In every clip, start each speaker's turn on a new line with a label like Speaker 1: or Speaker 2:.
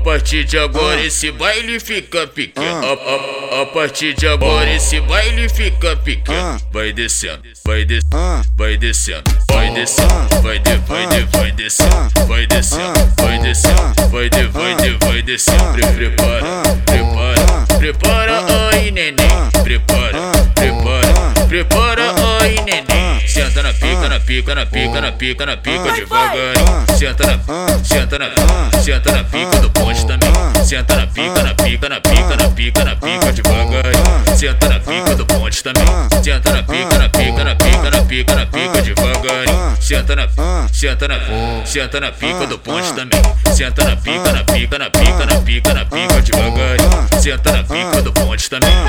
Speaker 1: partir de agora esse baile fica pequeno. A, a, a partir de agora esse baile fica pequeno. Vai descendo, vai descendo, vai descendo, vai descendo, vai de, vai de, vai descendo, vai descendo, vai descendo, vai de, vai de, vai descendo. Pre- Prepara, prepara, prepara aí neném. Prepara, prepara, prepara aí neném. Senta na pica, na pica, na pica, na pica, na pica devagarinho. Senta na, senta na, senta na pica do ponte também. Senta na pica, na pica, na pica, na pica, na pica devagarinho. Senta na pica do ponte também. Senta na pica, na pica, na pica, na pica, na pica devagarinho. Senta na, senta na, senta na pica do ponte também. Senta na pica, na pica, na pica, na pica, na pica devagarinho. Senta na pica do ponte também.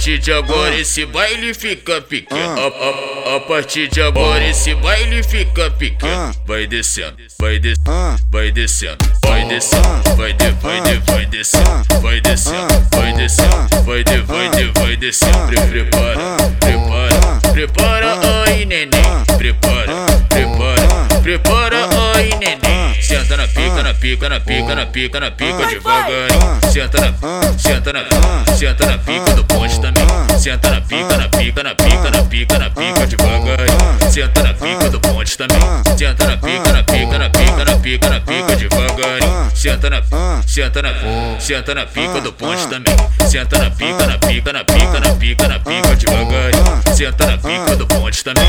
Speaker 1: Partir de agora esse baile fica pequeno. A, a, a partir de agora esse baile fica pequeno. Vai descendo, vai descendo, vai descendo, vai descendo, vai de, vai de, vai descendo, vai descendo, vai descendo, vai de, vai de, vai descendo. Pre- Prepara, prepara, prepara aí neném. Prepara, prepara, pica, na pica, na pica, na pica, devagarinho. Senta na, senta na, senta na pica do ponte também. Senta na pica, na pica, na pica, na pica, na pica devagarinho. Senta na pica do ponte também. Senta na pica, na pica, na pica, na pica, na pica devagarinho. Senta na, senta na, senta na pica do ponte também. Senta na pica, na pica, na pica, na pica, na pica devagarinho. Senta na pica do ponte também.